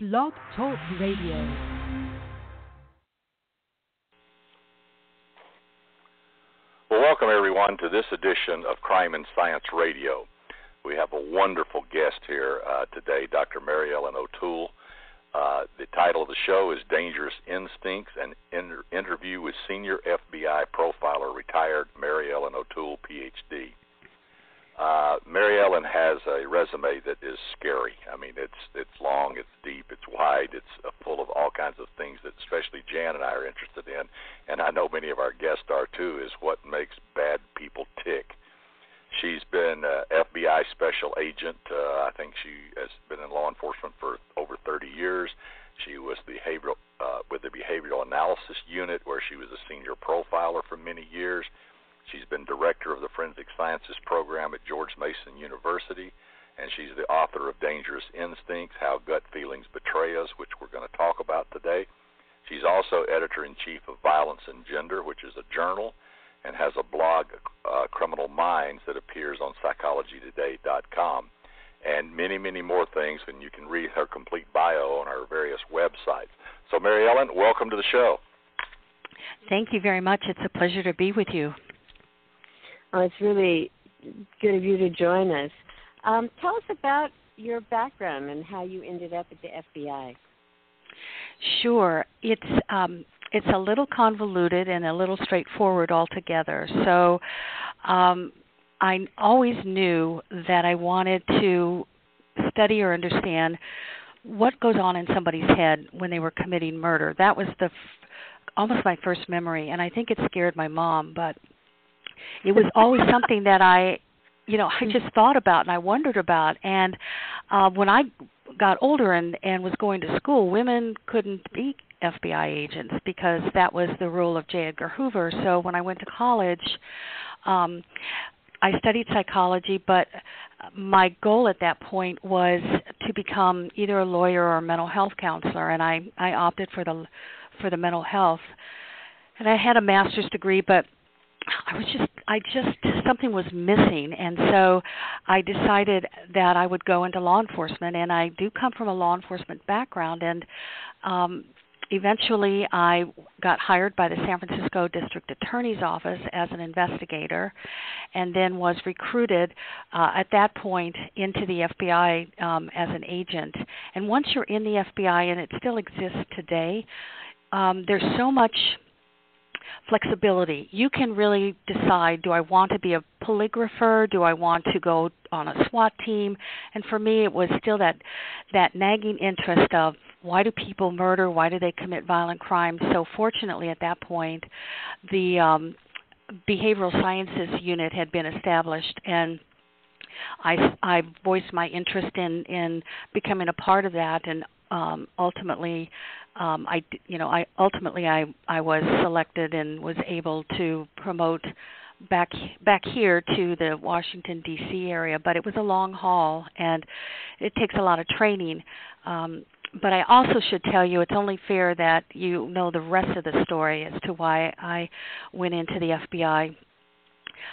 Blog Talk Radio. Well, welcome everyone to this edition of Crime and Science Radio. We have a wonderful guest here uh, today, Dr. Mary Ellen O'Toole. Uh, the title of the show is Dangerous Instincts, an inter- interview with senior FBI profiler, retired Mary Ellen O'Toole, PhD. Uh, Mary Ellen has a resume that is scary. I mean, it's it's long, it's deep, it's wide, it's uh, full of all kinds of things that especially Jan and I are interested in, and I know many of our guests are too. Is what makes bad people tick. She's been uh, FBI special agent. Uh, I think she has been in law enforcement for over 30 years. She was behavioral uh, with the behavioral analysis unit, where she was a senior profiler for many years. She's been director of the Forensic Sciences program at George Mason University, and she's the author of Dangerous Instincts How Gut Feelings Betray Us, which we're going to talk about today. She's also editor in chief of Violence and Gender, which is a journal, and has a blog, uh, Criminal Minds, that appears on psychologytoday.com, and many, many more things. And you can read her complete bio on our various websites. So, Mary Ellen, welcome to the show. Thank you very much. It's a pleasure to be with you. Oh, it's really good of you to join us. Um, tell us about your background and how you ended up at the FBI. Sure, it's um, it's a little convoluted and a little straightforward altogether. So, um, I always knew that I wanted to study or understand what goes on in somebody's head when they were committing murder. That was the f- almost my first memory, and I think it scared my mom, but it was always something that I, you know, I just thought about and I wondered about. And uh, when I got older and and was going to school, women couldn't be FBI agents because that was the rule of J. Edgar Hoover. So when I went to college, um, I studied psychology, but my goal at that point was to become either a lawyer or a mental health counselor, and I I opted for the for the mental health. And I had a master's degree, but I was just I just something was missing. And so I decided that I would go into law enforcement. And I do come from a law enforcement background. And um eventually I got hired by the San Francisco District Attorney's Office as an investigator and then was recruited uh, at that point into the FBI um, as an agent. And once you're in the FBI, and it still exists today, um, there's so much flexibility. You can really decide do I want to be a polygrapher? Do I want to go on a SWAT team? And for me it was still that that nagging interest of why do people murder? Why do they commit violent crimes? So fortunately at that point the um behavioral sciences unit had been established and I I voiced my interest in in becoming a part of that and um ultimately um, I you know I ultimately I I was selected and was able to promote back back here to the Washington D.C. area, but it was a long haul and it takes a lot of training. Um, but I also should tell you it's only fair that you know the rest of the story as to why I went into the FBI.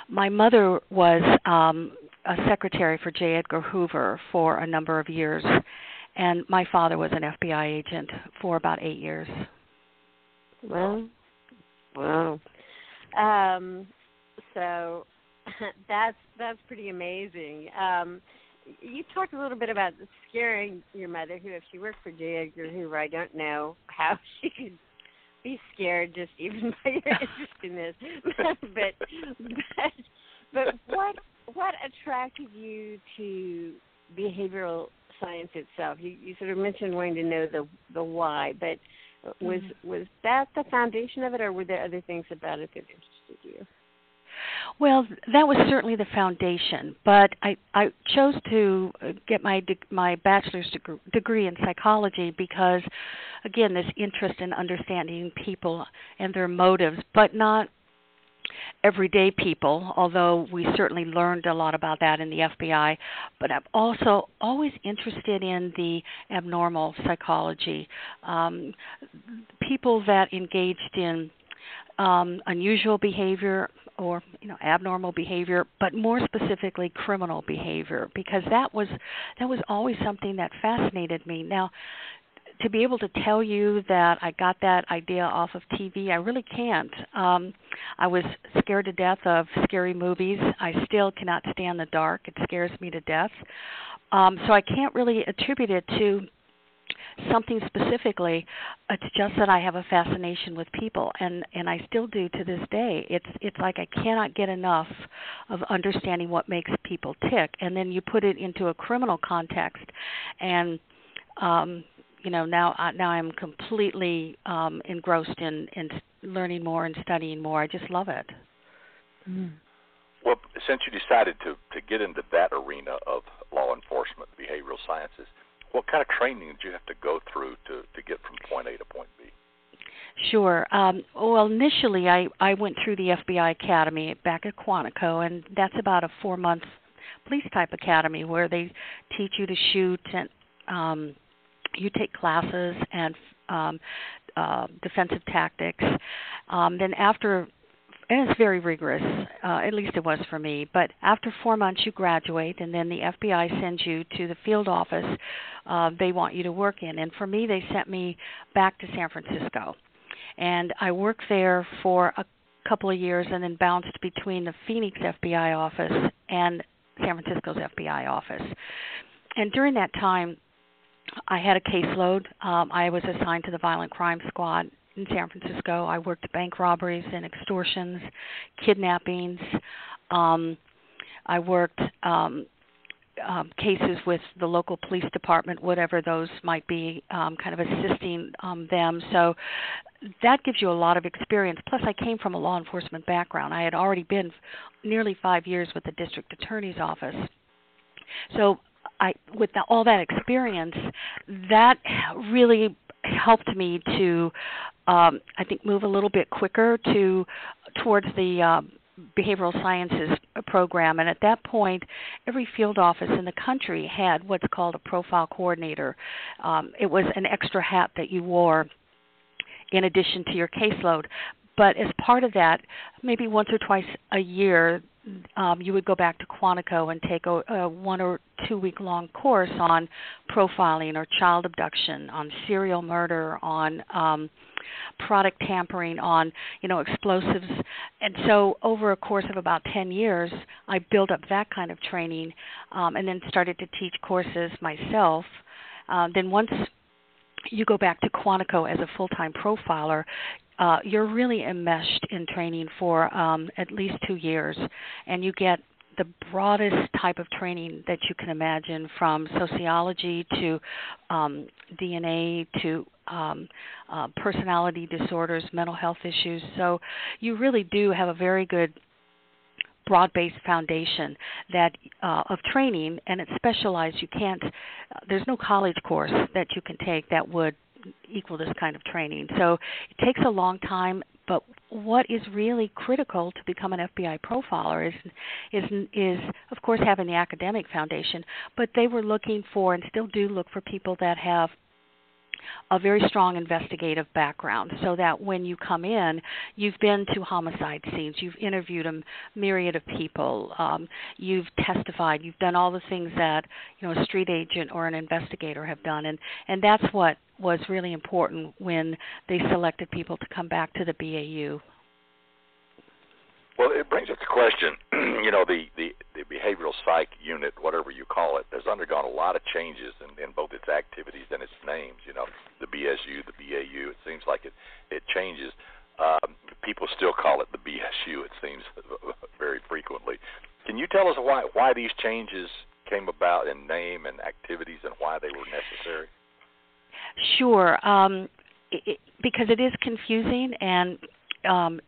My mother was um, a secretary for J. Edgar Hoover for a number of years and my father was an FBI agent for about eight years. Well, wow. Um, so that's that's pretty amazing. Um, you talked a little bit about scaring your mother, who, if she worked for J. Edgar Hoover, I don't know how she could be scared just even by your interest in this. but but but what what attracted you to behavioral science itself. You, you sort of mentioned wanting to know the the why, but was mm-hmm. was that the foundation of it, or were there other things about it that interested you? Well, that was certainly the foundation, but I I chose to get my my bachelor's degree in psychology because again, this interest in understanding people and their motives, but not everyday people, although we certainly learned a lot about that in the FBI. But I'm also always interested in the abnormal psychology, um, people that engaged in um, unusual behavior or you know abnormal behavior, but more specifically criminal behavior, because that was that was always something that fascinated me. Now, to be able to tell you that I got that idea off of TV, I really can't. Um, I was scared to death of scary movies. I still cannot stand the dark. It scares me to death. Um, so I can't really attribute it to something specifically. It's just that I have a fascination with people, and and I still do to this day. It's it's like I cannot get enough of understanding what makes people tick, and then you put it into a criminal context, and um, you know now uh, now I'm completely um, engrossed in in learning more and studying more. I just love it. Mm. Well, since you decided to to get into that arena of law enforcement, behavioral sciences, what kind of training did you have to go through to to get from point A to point B? Sure. Um, well, initially, I I went through the FBI Academy back at Quantico, and that's about a four month police type academy where they teach you to shoot and um, you take classes and um, uh, defensive tactics. Um, then after and it's very rigorous. Uh, at least it was for me. But after four months, you graduate, and then the FBI sends you to the field office uh, they want you to work in. And for me, they sent me back to San Francisco, and I worked there for a couple of years, and then bounced between the Phoenix FBI office and San Francisco's FBI office. And during that time, I had a caseload. Um, I was assigned to the Violent Crime Squad, in San Francisco. I worked bank robberies and extortions, kidnappings. Um, I worked um, um, cases with the local police department, whatever those might be, um, kind of assisting um, them. So that gives you a lot of experience. Plus, I came from a law enforcement background. I had already been nearly five years with the district attorney's office. So I, with the, all that experience, that really helped me to um, I think move a little bit quicker to towards the um, behavioral sciences program. And at that point every field office in the country had what's called a profile coordinator. Um, it was an extra hat that you wore in addition to your caseload. But as part of that maybe once or twice a year um, you would go back to Quantico and take a, a one or two week long course on profiling or child abduction, on serial murder, on um, product tampering, on you know explosives. And so over a course of about 10 years, I built up that kind of training, um, and then started to teach courses myself. Uh, then once you go back to Quantico as a full-time profiler, uh, you're really enmeshed in training for um, at least two years, and you get the broadest type of training that you can imagine from sociology to um, DNA to um, uh, personality disorders, mental health issues. So you really do have a very good broad-based foundation that uh, of training, and it's specialized. You can't. Uh, there's no college course that you can take that would equal this kind of training. So it takes a long time, but what is really critical to become an FBI profiler is is is of course having the academic foundation, but they were looking for and still do look for people that have a very strong investigative background so that when you come in, you've been to homicide scenes, you've interviewed a myriad of people, um, you've testified, you've done all the things that you know a street agent or an investigator have done, and and that's what was really important when they selected people to come back to the BAU. Well, it brings up the question. you know, the, the the behavioral psych unit, whatever you call it, has undergone a lot of changes in, in both its activities and its names. You know, the BSU, the BAU. It seems like it it changes. Um, people still call it the BSU. It seems very frequently. Can you tell us why why these changes came about in name and activities and why they were necessary? Sure. Um, it, because it is confusing and um,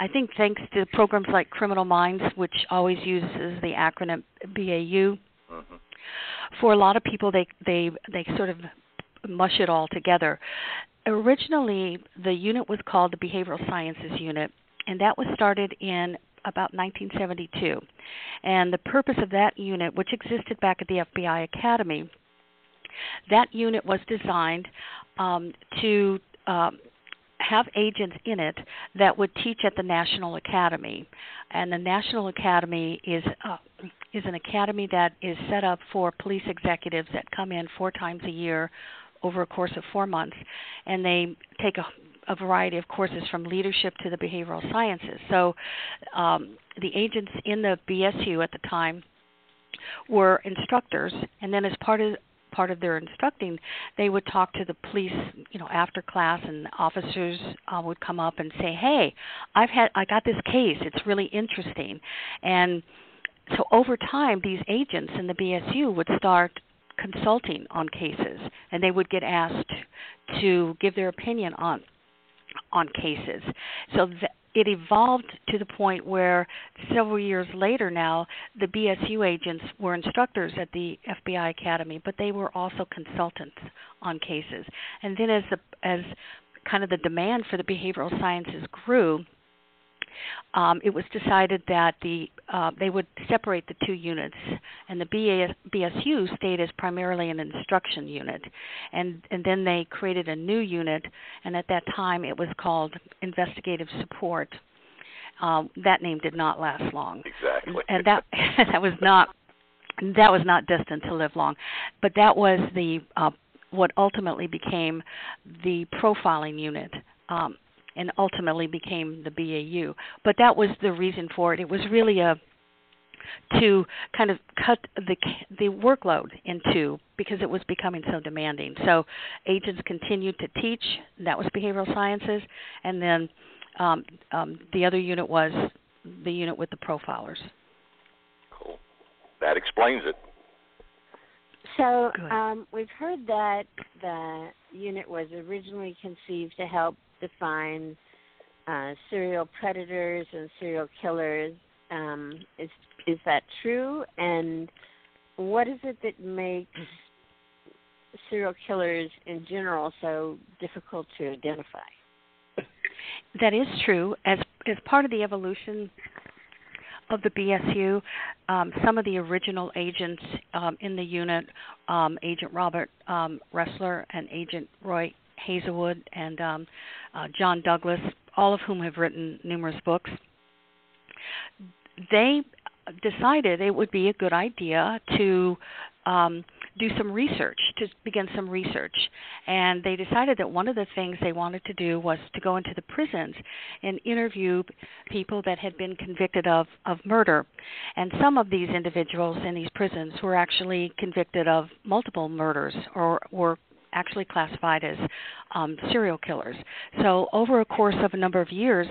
I think thanks to programs like Criminal Minds, which always uses the acronym BAU, mm-hmm. for a lot of people they they they sort of mush it all together. Originally, the unit was called the Behavioral Sciences Unit, and that was started in about 1972. And the purpose of that unit, which existed back at the FBI Academy, that unit was designed um, to um, have agents in it that would teach at the National Academy, and the National Academy is uh, is an academy that is set up for police executives that come in four times a year over a course of four months, and they take a, a variety of courses from leadership to the behavioral sciences. So um, the agents in the BSU at the time were instructors, and then as part of part of their instructing, they would talk to the police, you know, after class, and officers uh, would come up and say, "Hey, I've had I got this case. It's really interesting," and so over time, these agents in the BSU would start consulting on cases, and they would get asked to give their opinion on on cases. So it evolved to the point where several years later now the BSU agents were instructors at the FBI Academy, but they were also consultants on cases. And then as the as kind of the demand for the behavioral sciences grew, um, it was decided that the uh, they would separate the two units, and the BAS, BSU stayed as primarily an instruction unit, and and then they created a new unit, and at that time it was called investigative support. Um, that name did not last long, exactly, and that that was not that was not destined to live long, but that was the uh, what ultimately became the profiling unit. Um, and ultimately became the BAU. But that was the reason for it. It was really a to kind of cut the the workload in two because it was becoming so demanding. So agents continued to teach. That was behavioral sciences, and then um, um, the other unit was the unit with the profilers. Cool. That explains it. So um, we've heard that the unit was originally conceived to help define uh, serial predators and serial killers. Um, is is that true? And what is it that makes serial killers in general so difficult to identify? That is true. As as part of the evolution of the BSU, um, some of the original agents um, in the unit, um, Agent Robert um, Ressler and Agent Roy Hazelwood and um, uh, John Douglas, all of whom have written numerous books, they decided it would be a good idea to um, do some research, to begin some research. And they decided that one of the things they wanted to do was to go into the prisons and interview people that had been convicted of, of murder. And some of these individuals in these prisons were actually convicted of multiple murders or were actually classified as um, serial killers. So, over a course of a number of years,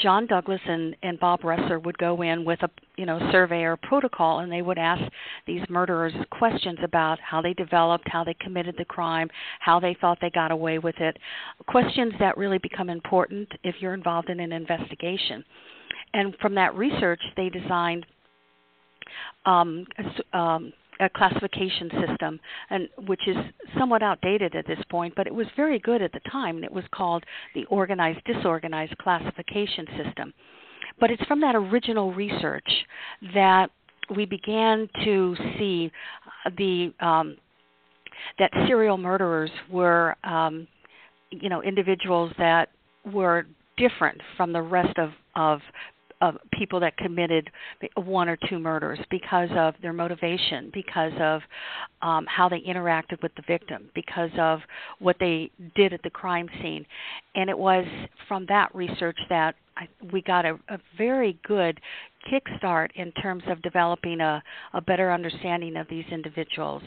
John Douglas and, and Bob Ressler would go in with a you know survey or protocol, and they would ask these murderers questions about how they developed, how they committed the crime, how they thought they got away with it, questions that really become important if you're involved in an investigation. And from that research, they designed um, um, a classification system, and which is somewhat outdated at this point, but it was very good at the time, and it was called the organized disorganized classification system. But it's from that original research that we began to see the um, that serial murderers were um, you know individuals that were different from the rest of of of people that committed one or two murders because of their motivation, because of um, how they interacted with the victim, because of what they did at the crime scene. And it was from that research that I, we got a, a very good kickstart in terms of developing a, a better understanding of these individuals.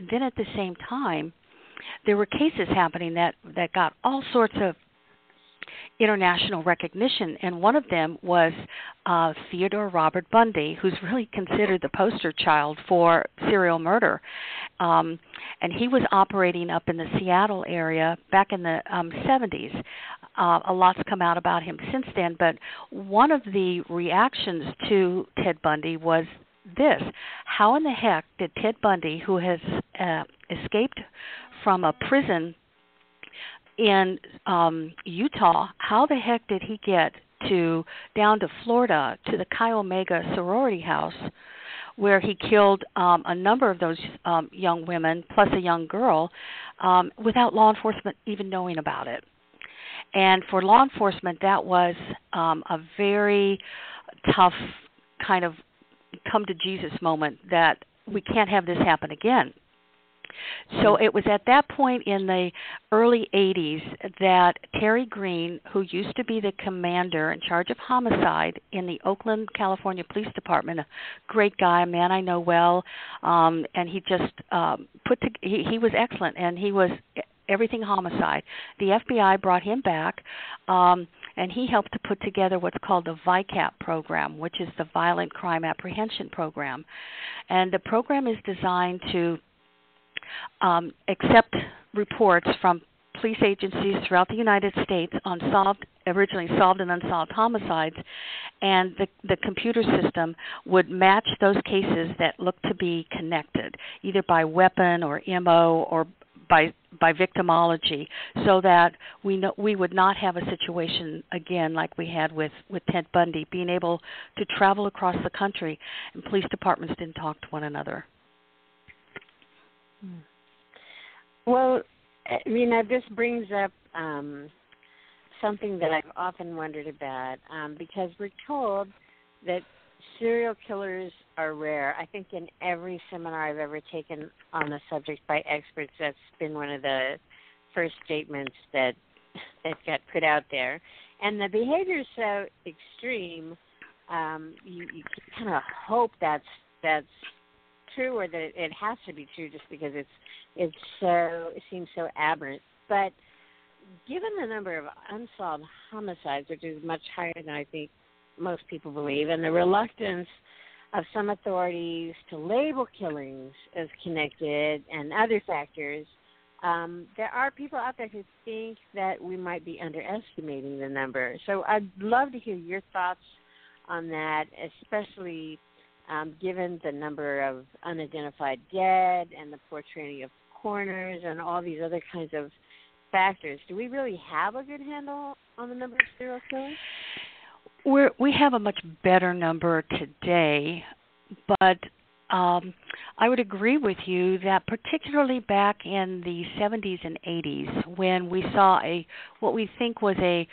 And then at the same time, there were cases happening that that got all sorts of international recognition, and one of them was uh, Theodore Robert Bundy, who's really considered the poster child for serial murder. Um, and he was operating up in the Seattle area back in the um, 70s. Uh, a lot's come out about him since then, but one of the reactions to Ted Bundy was this How in the heck did Ted Bundy, who has uh, escaped from a prison in um, Utah, how the heck did he get to down to Florida to the Chi Omega sorority house, where he killed um, a number of those um, young women plus a young girl, um, without law enforcement even knowing about it. And for law enforcement, that was um, a very tough kind of come to Jesus moment that we can't have this happen again. So it was at that point in the early 80s that Terry Green, who used to be the commander in charge of homicide in the Oakland, California Police Department, a great guy, a man I know well, um, and he just um, put to, he, he was excellent, and he was everything homicide. The FBI brought him back. Um, and he helped to put together what's called the VICAP program, which is the Violent Crime Apprehension Program. And the program is designed to um, accept reports from police agencies throughout the United States on solved originally solved and unsolved homicides and the the computer system would match those cases that look to be connected either by weapon or MO or by by victimology so that we know we would not have a situation again like we had with with Ted Bundy being able to travel across the country and police departments didn't talk to one another. Hmm. Well, Rena, this brings up um, something that I've often wondered about um, because we're told that serial killers are rare. I think in every seminar I've ever taken on the subject by experts, that's been one of the first statements that that got put out there. And the behavior is so extreme, um, you, you kind of hope that's that's true or that it has to be true just because it's it's so it seems so aberrant. But given the number of unsolved homicides, which is much higher than I think most people believe, and the reluctance of some authorities to label killings as connected and other factors, um, there are people out there who think that we might be underestimating the number. So I'd love to hear your thoughts on that, especially um, given the number of unidentified dead and the portraying of coroners and all these other kinds of factors. Do we really have a good handle on the number of serial killers? We're, we have a much better number today, but um, I would agree with you that particularly back in the 70s and 80s, when we saw a what we think was a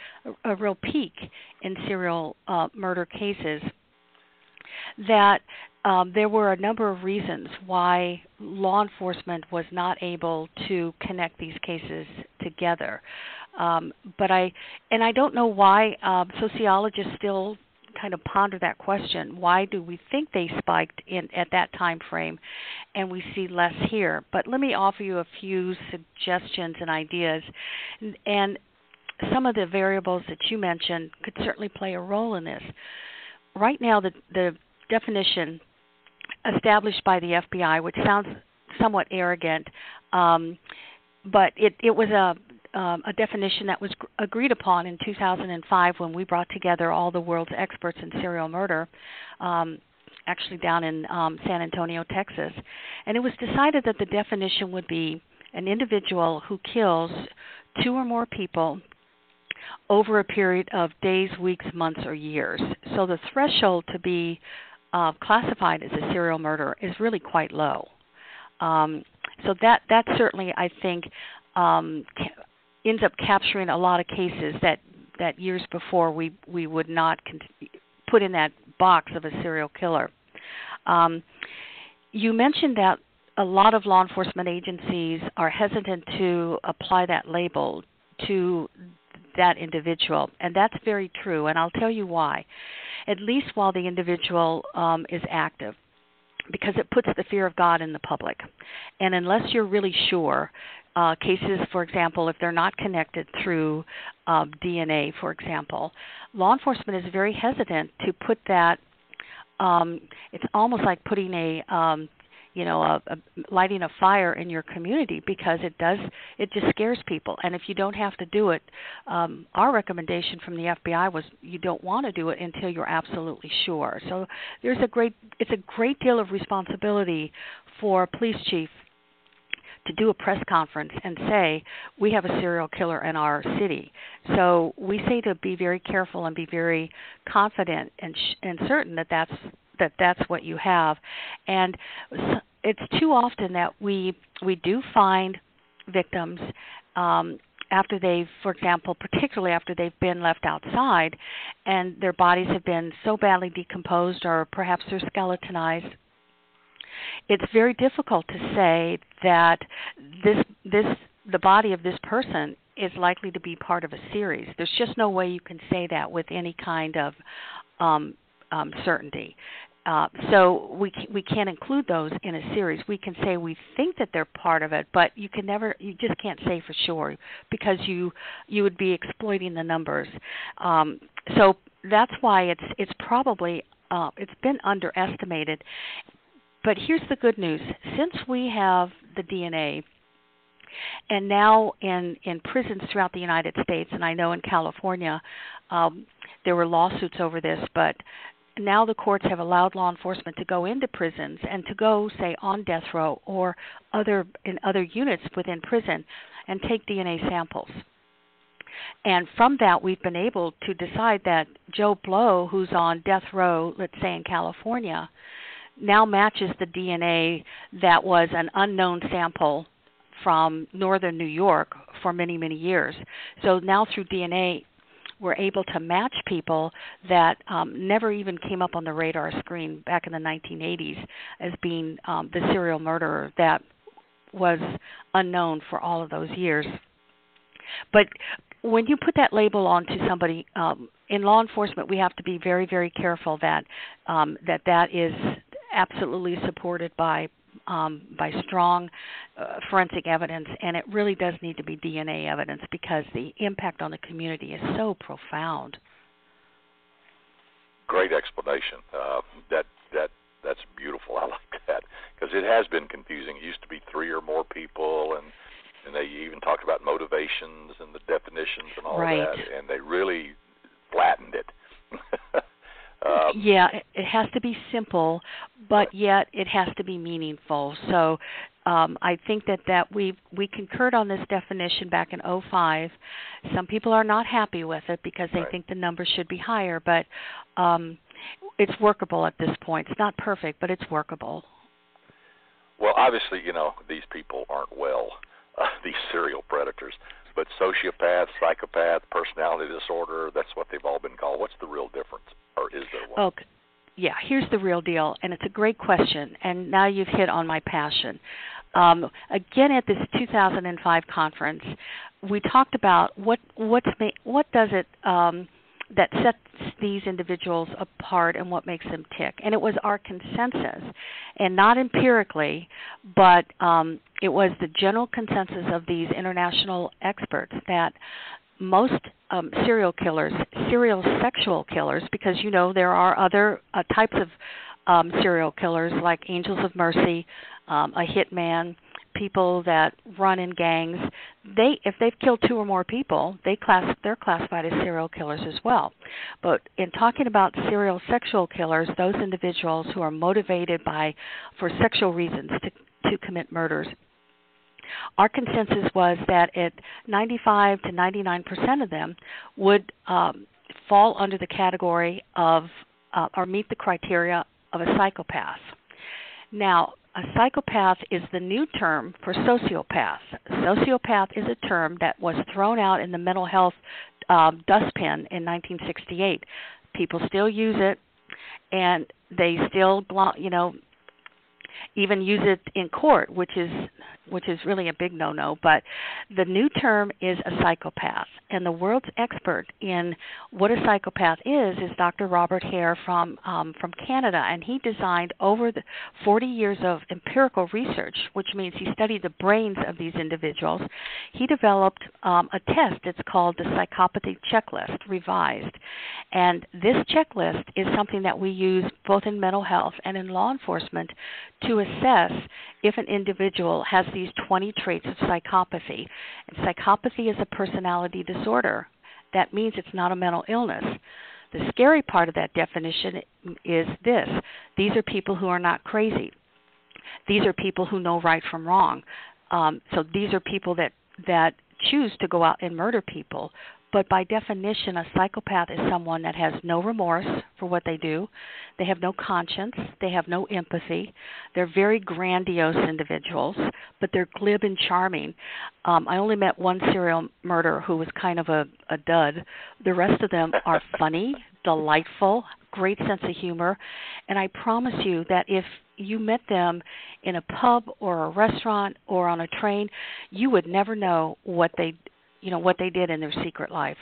a real peak in serial uh, murder cases, that um, there were a number of reasons why law enforcement was not able to connect these cases together. Um, but I and I don't know why um, sociologists still kind of ponder that question. Why do we think they spiked in at that time frame, and we see less here? But let me offer you a few suggestions and ideas, and, and some of the variables that you mentioned could certainly play a role in this. Right now, the the definition established by the FBI, which sounds somewhat arrogant, um, but it, it was a um, a definition that was agreed upon in 2005 when we brought together all the world's experts in serial murder, um, actually down in um, San Antonio, Texas. And it was decided that the definition would be an individual who kills two or more people over a period of days, weeks, months, or years. So the threshold to be uh, classified as a serial murder is really quite low. Um, so that that certainly I think um, ca- ends up capturing a lot of cases that that years before we we would not con- put in that box of a serial killer. Um, you mentioned that a lot of law enforcement agencies are hesitant to apply that label to that individual, and that's very true. And I'll tell you why at least while the individual um, is active because it puts the fear of God in the public. And unless you're really sure, uh, cases, for example, if they're not connected through um, DNA, for example, law enforcement is very hesitant to put that. Um, it's almost like putting a um, you know a, a lighting a fire in your community because it does it just scares people and if you don't have to do it um our recommendation from the FBI was you don't want to do it until you're absolutely sure so there's a great it's a great deal of responsibility for a police chief to do a press conference and say we have a serial killer in our city. So we say to be very careful and be very confident and sh- and certain that that's that that's what you have. And it's too often that we we do find victims um, after they've, for example, particularly after they've been left outside, and their bodies have been so badly decomposed, or perhaps they're skeletonized, it's very difficult to say that this this the body of this person is likely to be part of a series. There's just no way you can say that with any kind of um, um, certainty. Uh, so we we can't include those in a series. We can say we think that they're part of it, but you can never, you just can't say for sure because you you would be exploiting the numbers. Um, so that's why it's it's probably uh, it's been underestimated. But here's the good news: since we have the DNA, and now in in prisons throughout the United States, and I know in California, um, there were lawsuits over this, but now the courts have allowed law enforcement to go into prisons and to go say on death row or other in other units within prison and take DNA samples. And from that, we've been able to decide that Joe Blow, who's on death row, let's say in California, now matches the DNA that was an unknown sample from northern New York for many, many years. So now through DNA were able to match people that um, never even came up on the radar screen back in the 1980s as being um, the serial murderer that was unknown for all of those years. But when you put that label onto somebody um, in law enforcement, we have to be very, very careful that um, that that is absolutely supported by um, by strong uh, forensic evidence, and it really does need to be DNA evidence because the impact on the community is so profound. Great explanation. Uh, that that that's beautiful. I like that because it has been confusing. It used to be three or more people, and and they even talked about motivations and the definitions and all right. of that, and they really flattened it. Um, yeah, it has to be simple, but yet it has to be meaningful. So um, I think that that we we concurred on this definition back in 05. Some people are not happy with it because they right. think the number should be higher, but um, it's workable at this point. It's not perfect, but it's workable. Well, obviously, you know these people aren't well. Uh, these serial predators, but sociopath, psychopath, personality disorder—that's what they've all been called. What's the real difference? or is there one? Okay. Yeah, here's the real deal, and it's a great question. And now you've hit on my passion. Um, again, at this 2005 conference, we talked about what what's ma- what does it um, that sets these individuals apart and what makes them tick. And it was our consensus, and not empirically, but um, it was the general consensus of these international experts that most um, serial killers, serial sexual killers, because you know there are other uh, types of um, serial killers like angels of mercy, um, a hitman, people that run in gangs. They, if they've killed two or more people, they class they're classified as serial killers as well. But in talking about serial sexual killers, those individuals who are motivated by for sexual reasons to to commit murders our consensus was that at 95 to 99 percent of them would um, fall under the category of uh, or meet the criteria of a psychopath. Now, a psychopath is the new term for sociopath. Sociopath is a term that was thrown out in the mental health um, dustbin in 1968. People still use it, and they still, you know, even use it in court, which is which is really a big no-no. But the new term is a psychopath, and the world's expert in what a psychopath is is Dr. Robert Hare from um, from Canada, and he designed over the 40 years of empirical research, which means he studied the brains of these individuals. He developed um, a test. It's called the Psychopathy Checklist, revised, and this checklist is something that we use both in mental health and in law enforcement to assess if an individual has these 20 traits of psychopathy. And psychopathy is a personality disorder. That means it's not a mental illness. The scary part of that definition is this these are people who are not crazy. These are people who know right from wrong. Um, so these are people that, that choose to go out and murder people but by definition, a psychopath is someone that has no remorse for what they do. They have no conscience. They have no empathy. They're very grandiose individuals, but they're glib and charming. Um, I only met one serial murderer who was kind of a, a dud. The rest of them are funny, delightful, great sense of humor, and I promise you that if you met them in a pub or a restaurant or on a train, you would never know what they you know what they did in their secret life.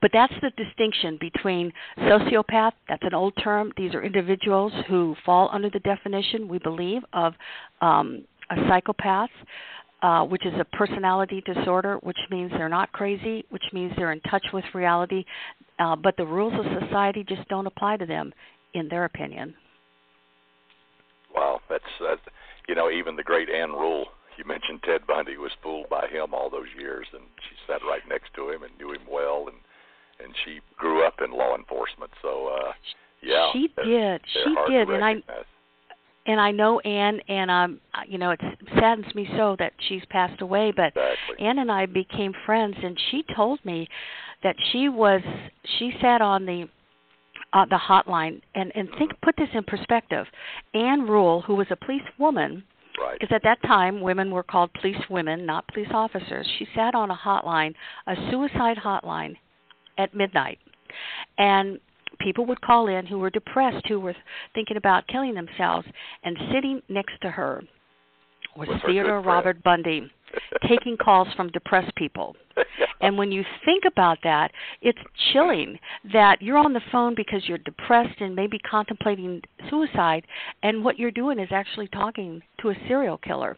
But that's the distinction between sociopath, that's an old term. These are individuals who fall under the definition, we believe, of um, a psychopath, uh, which is a personality disorder, which means they're not crazy, which means they're in touch with reality, uh, but the rules of society just don't apply to them, in their opinion. Wow, that's uh, you know even the great Ann Rule. You mentioned Ted Bundy was fooled by him all those years, and she sat right next to him and knew him well, and and she grew up in law enforcement. So uh, yeah, she they're, did. They're she did, and I and I know Ann, and um, you know, it saddens me so that she's passed away. But exactly. Ann and I became friends, and she told me that she was she sat on the uh, the hotline and and think put this in perspective. Ann Rule, who was a police woman, right. because at that time women were called police women, not police officers. She sat on a hotline, a suicide hotline, at midnight, and people would call in who were depressed, who were thinking about killing themselves, and sitting next to her was her Theodore. Robert Bundy, taking calls from depressed people. And when you think about that, it's chilling that you're on the phone because you're depressed and maybe contemplating suicide, and what you're doing is actually talking to a serial killer.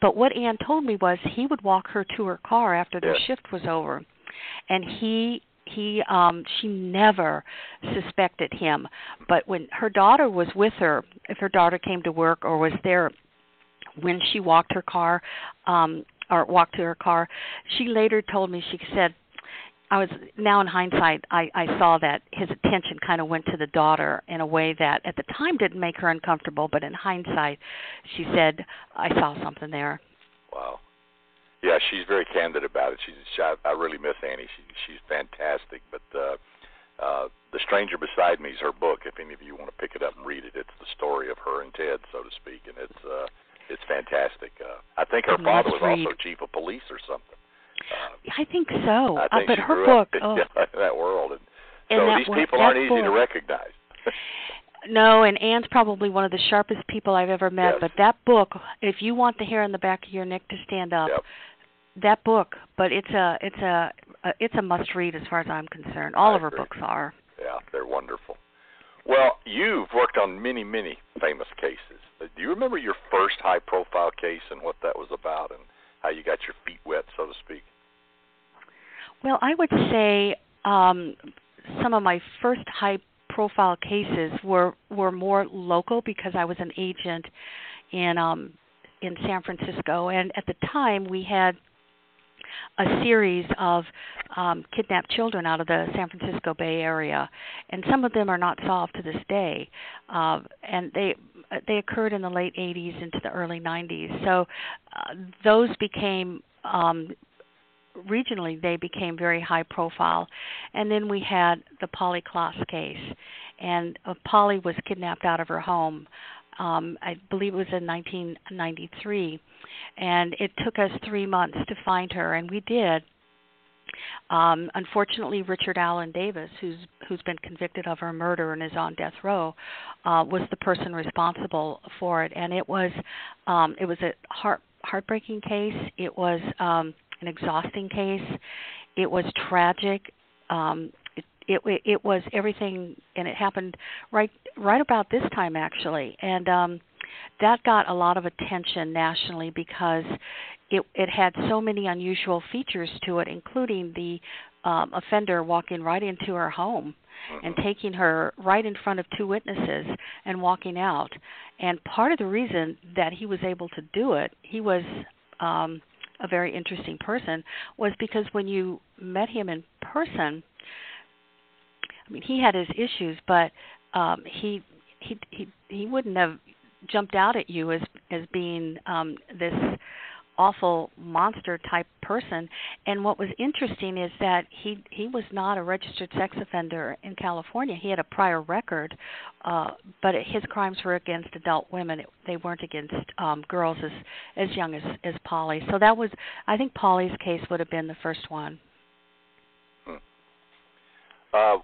But what Ann told me was he would walk her to her car after their Yes. shift was over, and he he um she never suspected him but when her daughter was with her if her daughter came to work or was there when she walked her car um or walked to her car she later told me she said I was now in hindsight I I saw that his attention kind of went to the daughter in a way that at the time didn't make her uncomfortable but in hindsight she said I saw something there Wow. Yeah, she's very candid about it. She's she, I, I really miss Annie. She she's fantastic. But uh, uh, the stranger beside me is her book. If any of you want to pick it up and read it, it's the story of her and Ted, so to speak, and it's uh, it's fantastic. Uh, I think her father was read. also chief of police or something. Uh, I think so I uh, but she her grew book up in, oh that world, and And so that these wo- people aren't easy to recognize. No, and Ann's probably one of the sharpest people I've ever met. Yes. But that book, if you want the hair on the back of your neck to stand up, Yep. that book. But it's a it's a, a it's a must read as far as I'm concerned. All I of her agree. books are. Yeah, they're wonderful. Well, you've worked on many, many famous cases. Do you remember your first high-profile case and what that was about, and how you got your feet wet, so to speak? Well, I would say um, some of my first high profile cases were were more local because I was an agent in um in San Francisco and at the time we had a series of um kidnapped children out of the San Francisco Bay Area. And some of them are not solved to this day. Uh, and they they occurred in the late 80s into the early 90s so uh, those became um regionally they became very high profile. And then we had the Polly Klaas case. And uh, Polly was kidnapped out of her home um I believe it was in 1993 and it took us 3 months to find her and we did um unfortunately Richard Allen Davis who's who's been convicted of her murder and is on death row uh was the person responsible for it and it was um it was a heart heartbreaking case it was um an exhausting case. It was tragic. Um, it, it it was everything, and it happened right right about this time actually, and um, that got a lot of attention nationally because it it had so many unusual features to it, including the um, offender walking right into her home and taking her right in front of two witnesses and walking out. And part of the reason that he was able to do it, he was um, a very interesting person was because when you met him in person I mean he had his issues but um he he he he wouldn't have jumped out at you as as being um this awful monster type person. And what was interesting is that he he was not a registered sex offender in California. He had a prior record uh but his crimes were against adult women. They weren't against um girls as as young as as Polly. So that was I think Polly's case would have been the first one. Uh,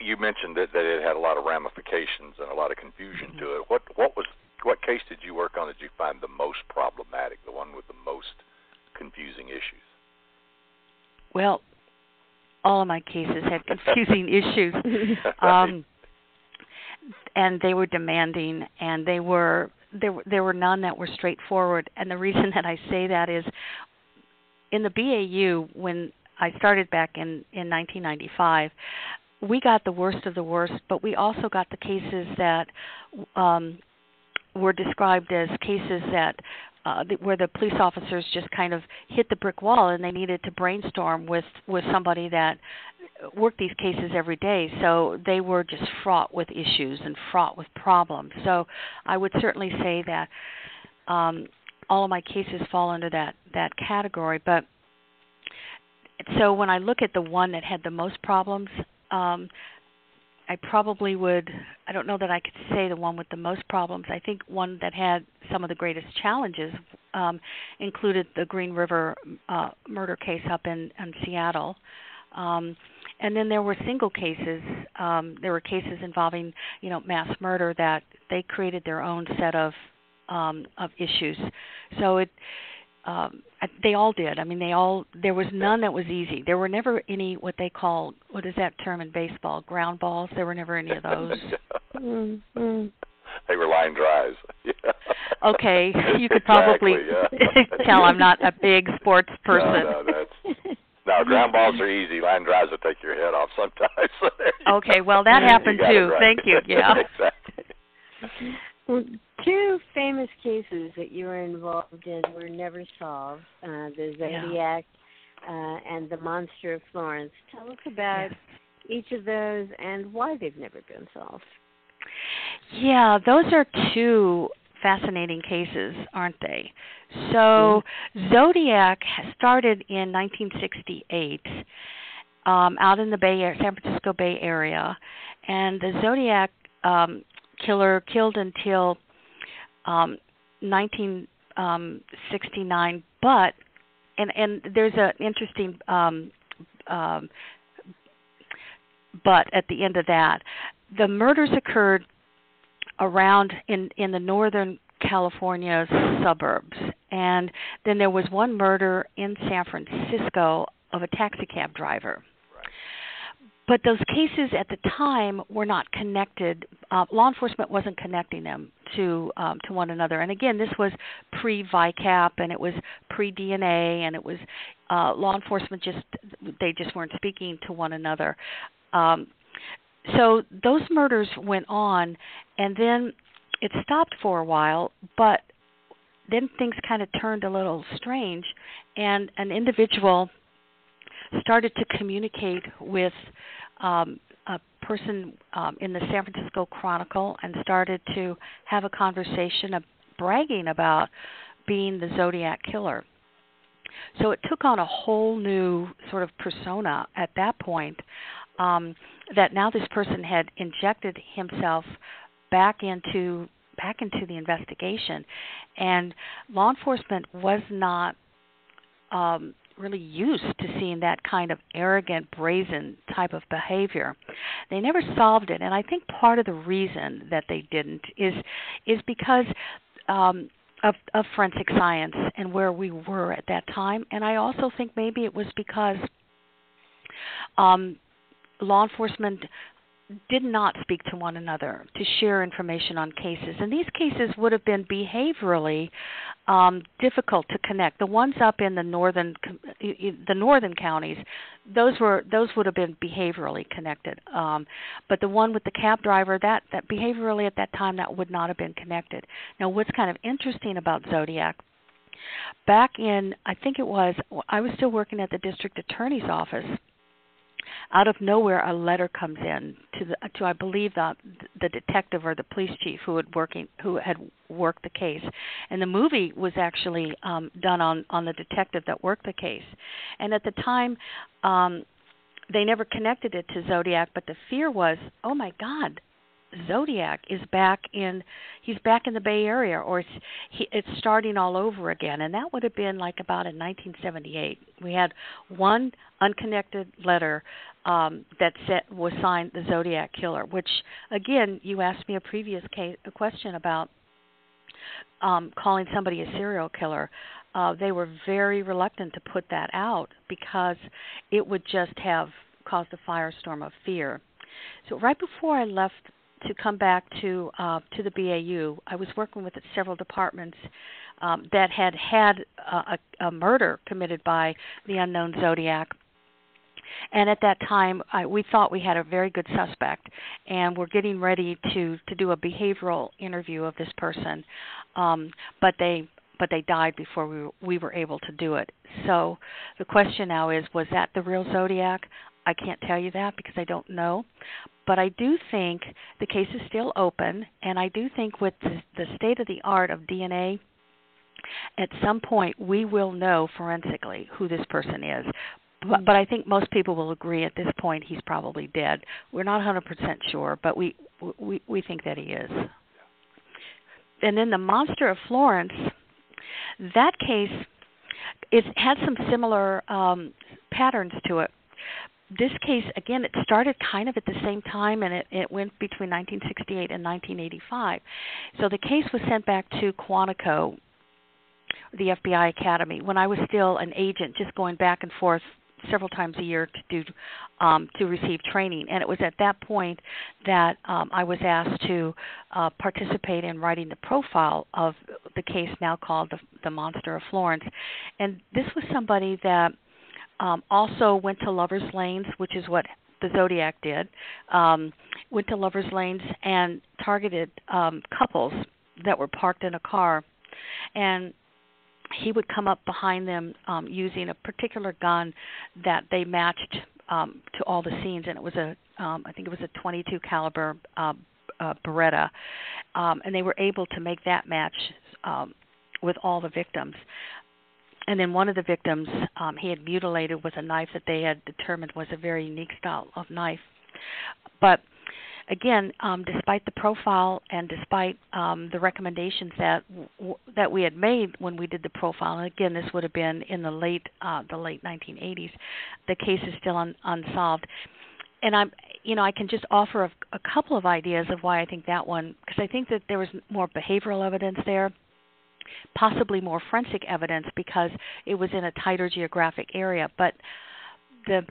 you mentioned that, that it had a lot of ramifications and a lot of confusion mm-hmm. to it. What what was what case did you work on that you find the most problematic, the one with the most confusing issues? Well, all of my cases had confusing issues. Um and they were demanding and they were there there were none that were straightforward and the reason that I say that is in the BAU when I started back in in 1995 we got the worst of the worst but we also got the cases that um were described as cases that uh, where the police officers just kind of hit the brick wall and they needed to brainstorm with with somebody that worked these cases every day. So they were just fraught with issues and fraught with problems. So i would certainly say that um all of my cases fall under that that category. But so when i look at the one that had the most problems um I probably would I don't know that I could say the one with the most problems. I think one that had some of the greatest challenges um included the Green River uh murder case up in in Seattle. Um and then there were single cases um there were cases involving, you know, mass murder that they created their own set of um of issues. So it um they all did i mean they all there was none that was easy there were never any what they call what is that term in baseball ground balls there were never any of those mm-hmm. they were line drives okay you could probably exactly, yeah. tell i'm not a big sports person no, no, that's no, ground balls are easy. Line drives will take your head off sometimes. So okay, well that happened too. Right. Thank you. Yeah. exactly. Well, two famous cases that you were involved in were never solved: uh, the Zodiac yeah. uh, and the Monster of Florence. Tell us about yes. each of those and why they've never been solved. Yeah, those are two fascinating cases, aren't they? So, mm-hmm. Zodiac started in 1968 um, out in the Bay San Francisco Bay Area, and the Zodiac um, killer killed until um 1969 but and and there's an interesting um um but at the end of that the murders occurred around in in the northern California suburbs and then there was one murder in San Francisco of a taxi cab driver but those cases at the time were not connected. Uh, law enforcement wasn't connecting them to um, to one another. And again, this was pre VICAP and it was pre DNA, and it was uh, law enforcement just they just weren't speaking to one another. Um, so those murders went on, and then it stopped for a while, but then things kind of turned a little strange, and an individual started to communicate with um, a person um, in the San Francisco Chronicle and started to have a conversation of bragging about being the Zodiac killer. So it took on a whole new sort of persona at that point. Um, that now this person had injected himself back into back into the investigation, and law enforcement was not um, really used to seeing that kind of arrogant, brazen type of behavior. They never solved it, and I think part of the reason that they didn't is is because um, of, of forensic science and where we were at that time, and I also think maybe it was because um, law enforcement did not speak to one another to share information on cases. And these cases would have been behaviorally um, difficult to connect. The ones up in the northern the northern counties those were those would have been behaviorally connected. Um, but the one with the cab driver that that behaviorally at that time that would not have been connected. Now what's kind of interesting about zodiac back in i think it was i was still working at the district attorney's office out of nowhere a letter comes in to the to I believe the the detective or the police chief who had working who had worked the case. And the movie was actually um done on on the detective that worked the case. And at the time um they never connected it to zodiac but the fear was oh my god Zodiac is back in he's back in the Bay Area or it's he, it's starting all over again. And that would have been like about in 1978 we had one unconnected letter um that said was signed the Zodiac killer which again you asked me a previous case a question about um calling somebody a serial killer. Uh they were very reluctant to put that out because it would just have caused a firestorm of fear. So right before I left to come back to uh, to the BAU, I was working with several departments um, that had had a, a murder committed by the unknown Zodiac. And at that time, I, we thought we had a very good suspect, and we're getting ready to to do a behavioral interview of this person, um, but they but they died before we we were able to do it. So the question now is, was that the real Zodiac? I can't tell you that because I don't know. But I do think the case is still open, and I do think with the, the state of the art of DNA, at some point we will know forensically who this person is. But, but I think most people will agree at this point he's probably dead. We're not 100% sure, but we we we think that he is. And then the monster of Florence, that case, it had some similar um, patterns to it this case again it started kind of at the same time and it, it went between 1968 and 1985 so the case was sent back to quantico the fbi academy when i was still an agent just going back and forth several times a year to do um, to receive training. And it was at that point that um, i was asked to uh, participate in writing the profile of the case now called the, the monster of florence. And this was somebody that um, also went to lovers lanes, which is what the Zodiac did. Um, went to lovers lanes and targeted um, couples that were parked in a car, and he would come up behind them um, using a particular gun that they matched um, to all the scenes, and it was a um, I think it was a. 22 caliber uh, uh, Beretta, um, and they were able to make that match um, with all the victims and then one of the victims um, he had mutilated with a knife that they had determined was a very unique style of knife. But again, um, despite the profile and despite um, the recommendations that w- that we had made when we did the profile, and again, this would have been in the late uh, the late 1980s, the case is still un- unsolved. And I'm, you know, I can just offer a, a couple of ideas of why I think that one, because I think that there was more behavioral evidence there possibly more forensic evidence because it was in a tighter geographic area. But the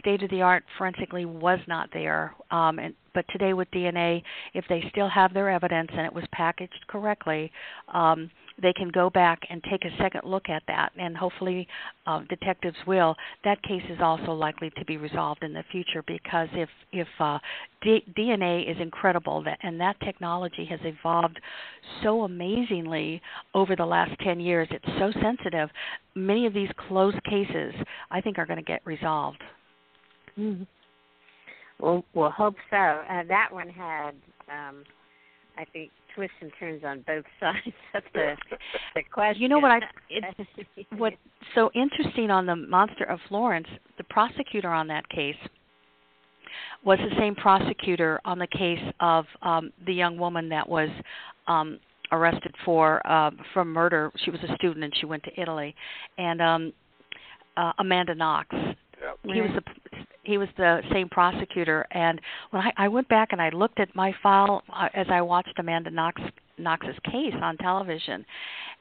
state of the art forensically was not there. Um, and, but today with DNA, if they still have their evidence and it was packaged correctly, um, they can go back and take a second look at that, and hopefully uh, detectives will. That case is also likely to be resolved in the future because if if uh, D- DNA is incredible, that and that technology has evolved so amazingly over the last 10 years. It's so sensitive. Many of these closed cases, I think, are going to get resolved. Mm-hmm. Well, we'll hope so. Uh, that one had, um, I think, twists and turns on both sides of the the question. You know what I it's what's so interesting on the monster of Florence, the prosecutor on that case was the same prosecutor on the case of um the young woman that was um arrested for uh for murder. She was a student and she went to Italy. And um uh Amanda Knox. Yep. He was the he was the same prosecutor. And when I, I went back and I looked at my file uh, as I watched Amanda Knox Knox's case on television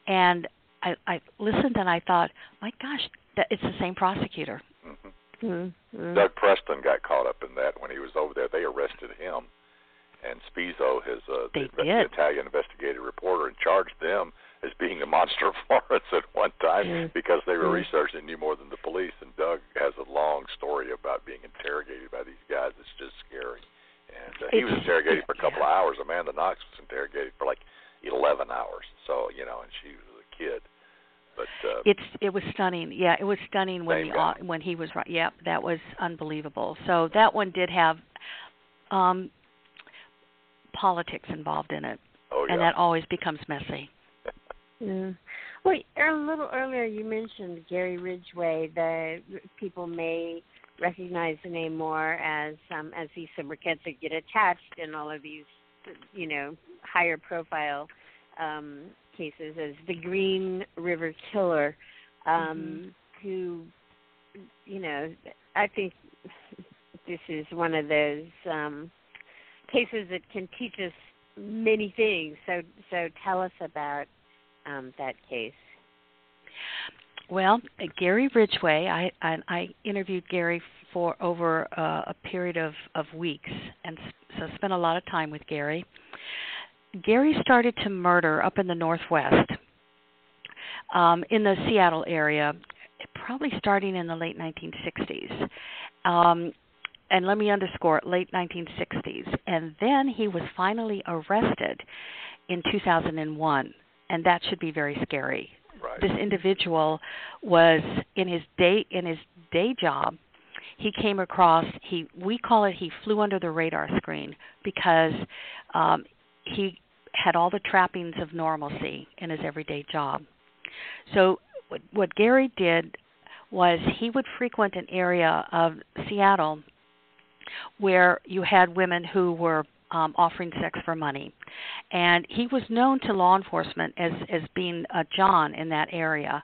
and I I listened and I thought my gosh that it's the same prosecutor. Mm-hmm. Mm-hmm. Doug Preston got caught up in that when he was over there. They arrested him and Spezi his uh the, the Italian investigative reporter and charged them as being a monster of Florence at one time mm. because they were researching knew more than the police. And Doug has a long story about being interrogated by these guys. It's just scary. And uh, he was interrogated for a couple yeah. of hours. Amanda Knox was interrogated for like 11 hours. So you know, and she was a kid. But uh, it's it was stunning. Yeah, it was stunning when the, uh, when he was right. Yeah, that was unbelievable. So that one did have um politics involved in it. Oh, yeah. And that always becomes messy. Yeah. Well, a little earlier you mentioned Gary Ridgway. The people may recognize the name more as, um, as these subricants that get attached in all of these you know higher profile um, cases as the Green River Killer, um, mm-hmm. who you know I think this is one of those um, cases that can teach us many things. So so tell us about um, that case. Well, Gary Ridgway, I, I, I interviewed Gary for over uh, a period of, of weeks, and so spent a lot of time with Gary. Gary started to murder up in the Northwest, um, in the Seattle area, probably starting in the late 1960s. Um, and let me underscore late 1960s. And then he was finally arrested in 2001, and that should be very scary. Right. This individual was in his day in his day job. He came across he we call it he flew under the radar screen because um, he had all the trappings of normalcy in his everyday job. So what, what Gary did was he would frequent an area of Seattle where you had women who were um, offering sex for money, and he was known to law enforcement as as being a John in that area.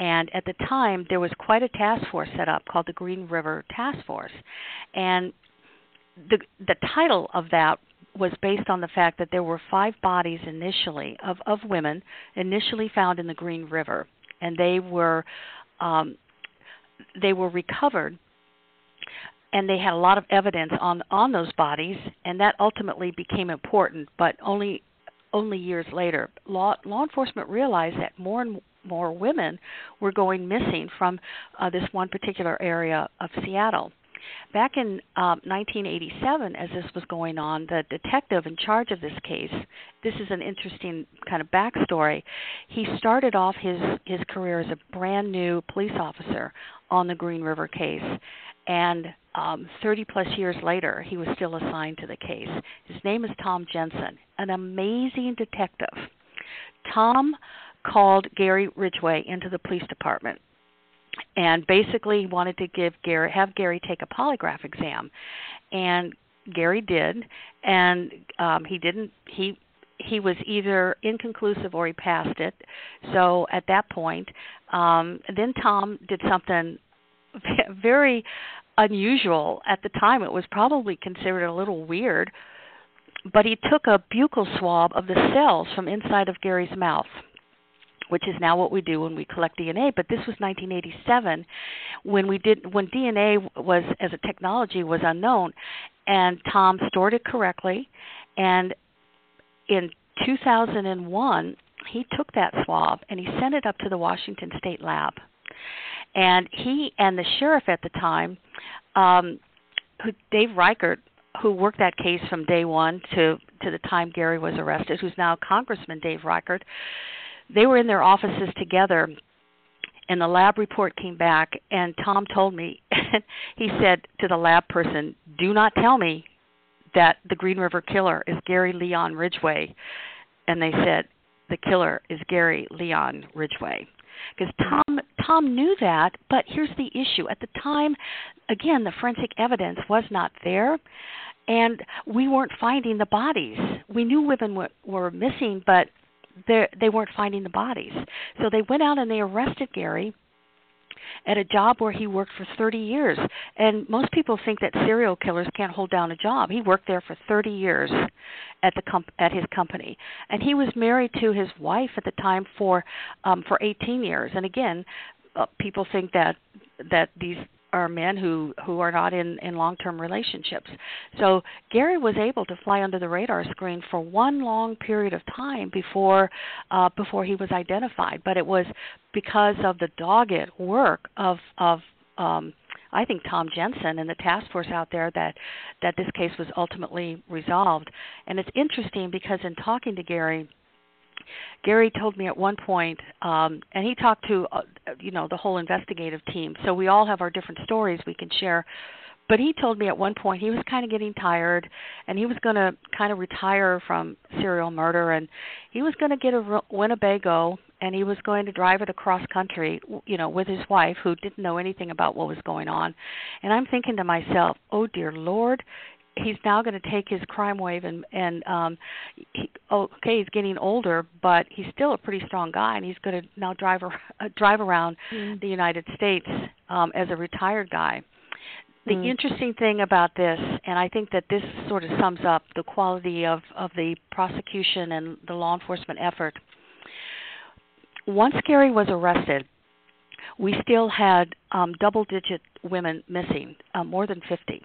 And at the time, there was quite a task force set up called the Green River Task Force, and the the title of that was based on the fact that there were five bodies initially of of women initially found in the Green River, and they were um, they were recovered and they had a lot of evidence on on those bodies and that ultimately became important but only only years later. Law law enforcement realized that more and more women were going missing from uh, this one particular area of Seattle. Back in um, 1987 as this was going on the detective in charge of this case this is an interesting kind of backstory. He started off his his career as a brand new police officer on the green river case and um, 30 plus years later, he was still assigned to the case. His name is Tom Jensen, an amazing detective. Tom called Gary Ridgway into the police department and basically wanted to give Gary have Gary take a polygraph exam, and Gary did, and um, he didn't he he was either inconclusive or he passed it. So at that point, um, then Tom did something very unusual at the time. It was probably considered a little weird. But he took a buccal swab of the cells from inside of Gary's mouth, which is now what we do when we collect DNA. But this was 1987, when we did when DNA was as a technology was unknown, and Tom stored it correctly, and in 2001 he took that swab and he sent it up to the Washington State lab and he and the sheriff at the time, um, who Dave Reichert, who worked that case from day one to to the time Gary was arrested, who's now Congressman Dave Reichert, they were in their offices together. And the lab report came back, and Tom told me, he said to the lab person, "Do not tell me that the Green River Killer is Gary Leon Ridgway." And they said, "The killer is Gary Leon Ridgway." Because Tom Tom knew that, but here's the issue. At the time, again, the forensic evidence was not there, and we weren't finding the bodies. We knew women were, were missing, but they weren't finding the bodies. So they went out and they arrested Gary at a job where he worked for 30 years. And most people think that serial killers can't hold down a job. He worked there for 30 years at the comp- at his company, and he was married to his wife at the time for um for 18 years. And again, uh, people think that that these are men who who are not in in long-term relationships. So Gary was able to fly under the radar screen for one long period of time before uh before he was identified, but it was because of the dogged work of of um I think Tom Jensen and the task force out there that that this case was ultimately resolved. And it's interesting because in talking to Gary Gary told me at one point, um, and he talked to uh, you know the whole investigative team. So we all have our different stories we can share. But he told me at one point he was kind of getting tired, and he was going to kind of retire from serial murder, and he was going to get a Winnebago, and he was going to drive it across country, you know, with his wife who didn't know anything about what was going on. And I'm thinking to myself, oh dear Lord, he's now going to take his crime wave and and um he, okay he's getting older but he's still a pretty strong guy and he's going to now drive uh, drive around mm. the United States um as a retired guy the mm. interesting thing about this and I think that this sort of sums up the quality of of the prosecution and the law enforcement effort once Gary was arrested we still had um double digit women missing uh, more than 50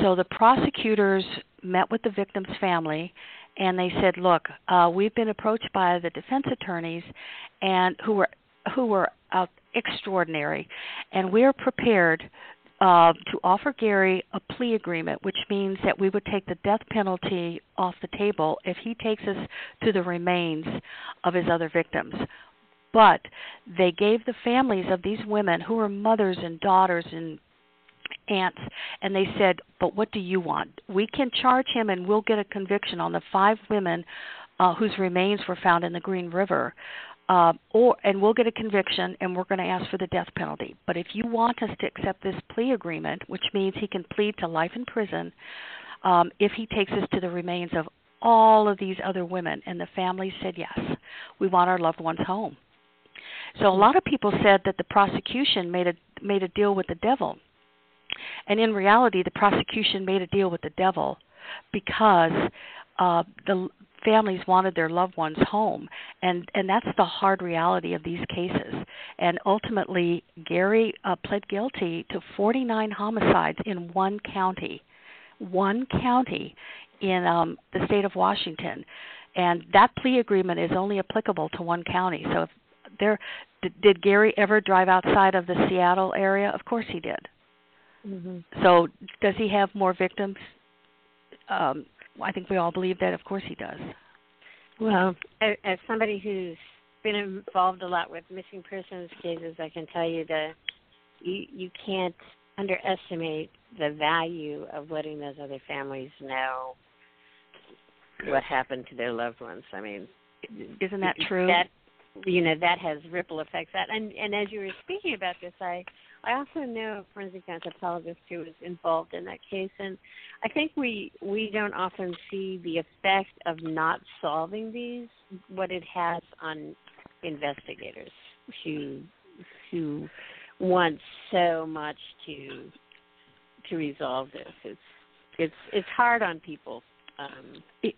so the prosecutors met with the victim's family and they said, "Look, uh, we've been approached by the defense attorneys, and who were who were uh, extraordinary, and we're prepared uh, to offer Gary a plea agreement, which means that we would take the death penalty off the table if he takes us to the remains of his other victims. But they gave the families of these women, who were mothers and daughters and aunts and they said but what do you want? We can charge him and we'll get a conviction on the five women uh, whose remains were found in the green river uh, or and we'll get a conviction and we're going to ask for the death penalty. But if you want us to accept this plea agreement which means he can plead to life in prison um, if he takes us to the remains of all of these other women and the family said yes. We want our loved ones home. So a lot of people said that the prosecution made a made a deal with the devil and in reality, the prosecution made a deal with the devil because uh, the families wanted their loved ones home. And and that's the hard reality of these cases. And ultimately Gary uh, pled guilty to 49 homicides in one county one county in um the state of Washington. And that plea agreement is only applicable to one county. So if there did, did Gary ever drive outside of the Seattle area? Of course he did Mm-hmm. So, does he have more victims? Um, I think we all believe that. Of course, he does. Well, as somebody who's been involved a lot with missing persons cases, I can tell you that you you can't underestimate the value of letting those other families know what happened to their loved ones. I mean, isn't that true? That you know that has ripple effects. That and and as you were speaking about this, I I also know a forensic anthropologist who was involved in that case, and I think we we don't often see the effect of not solving these, what it has on investigators who who want so much to to resolve this. It's it's it's hard on people. Um, it,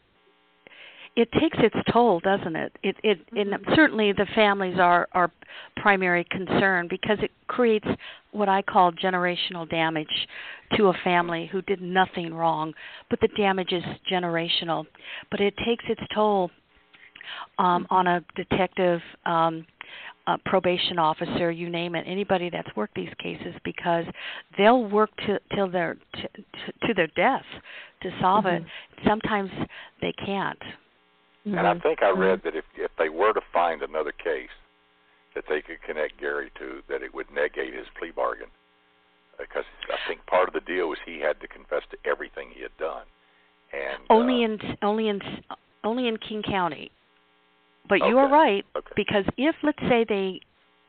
it takes its toll, doesn't it? It it and mm-hmm. certainly the families are our primary concern because it creates what I call generational damage to a family who did nothing wrong, but the damage is generational. But it takes its toll um, mm-hmm. on a detective, um, a probation officer, you name it, anybody that's worked these cases, because they'll work to, till their to, to, to their death to solve mm-hmm. it. Sometimes they can't. Mm-hmm. And I think I read mm-hmm. that if if they were to find another case that they could connect Gary to, that it would negate his plea bargain. Because I think part of the deal was he had to confess to everything he had done. And only uh, in only in only in King County. But okay. you are right okay. because if let's say they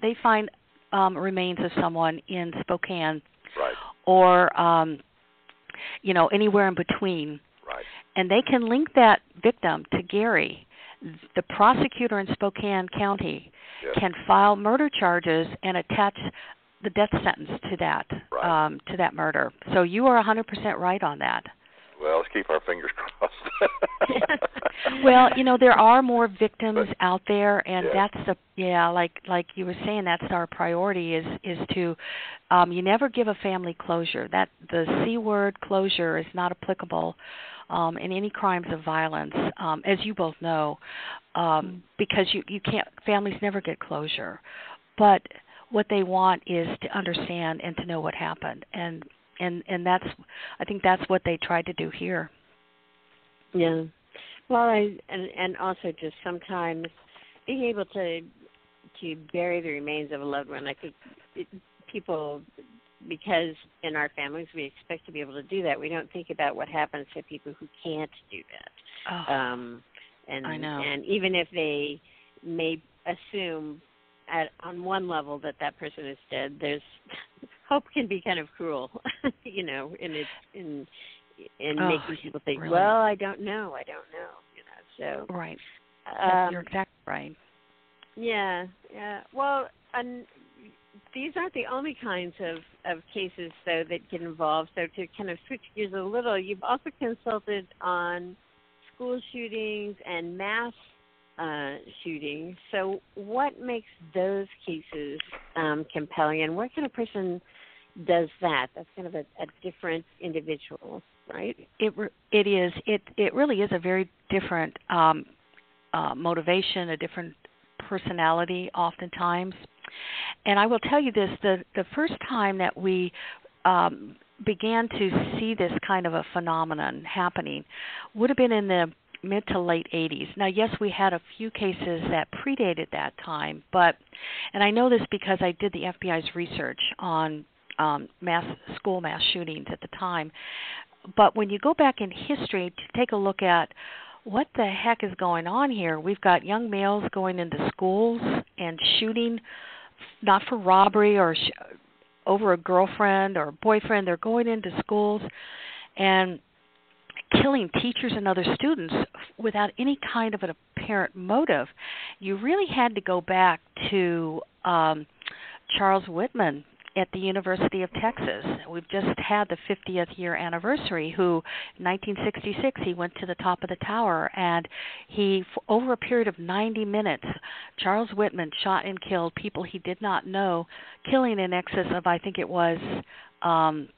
they find um remains of someone in Spokane right. or um you know anywhere in between. And they can link that victim to Gary. The prosecutor in Spokane County can file murder charges and attach the death sentence to that right. um, to that murder. So you are 100% right on that. Well, let's keep our fingers crossed. well, you know there are more victims but, out there, and yeah. that's the yeah, like like you were saying, that's our priority is is to um, you never give a family closure. That the c word closure is not applicable um, in any crimes of violence, um, as you both know, um, because you you can't families never get closure, but what they want is to understand and to know what happened, and and and that's I think that's what they tried to do here. Yeah, well, I and and also just sometimes being able to to bury the remains of a loved one. I think it, people because in our families we expect to be able to do that. We don't think about what happens to people who can't do that. Oh, um, and I know. and even if they may assume at on one level that that person is dead, there's hope can be kind of cruel, you know, in its in in oh, making people think, really? well, I don't know, I don't know, you know. So right, um, you're exactly right. Yeah, yeah. Well, and these aren't the only kinds of of cases though that get involved. So to kind of switch gears a little, you've also consulted on school shootings and mass uh, shootings. So what makes those cases um, compelling, and what kind of person does that? That's kind of a, a different individual, right? It it is. It it really is a very different um, uh, motivation, a different personality, oftentimes. And I will tell you this: the the first time that we um, began to see this kind of a phenomenon happening would have been in the mid to late 80s. Now, yes, we had a few cases that predated that time, but and I know this because I did the FBI's research on um, mass school mass shootings at the time. But when you go back in history to take a look at what the heck is going on here, we've got young males going into schools and shooting, not for robbery or sh- over a girlfriend or boyfriend. They're going into schools and killing teachers and other students without any kind of an apparent motive. You really had to go back to um, Charles Whitman at the University of Texas. We've just had the 50th year anniversary. Who, in 1966, he went to the top of the tower, and he, over a period of 90 minutes, Charles Whitman shot and killed people he did not know, killing in excess of, I think it was, um,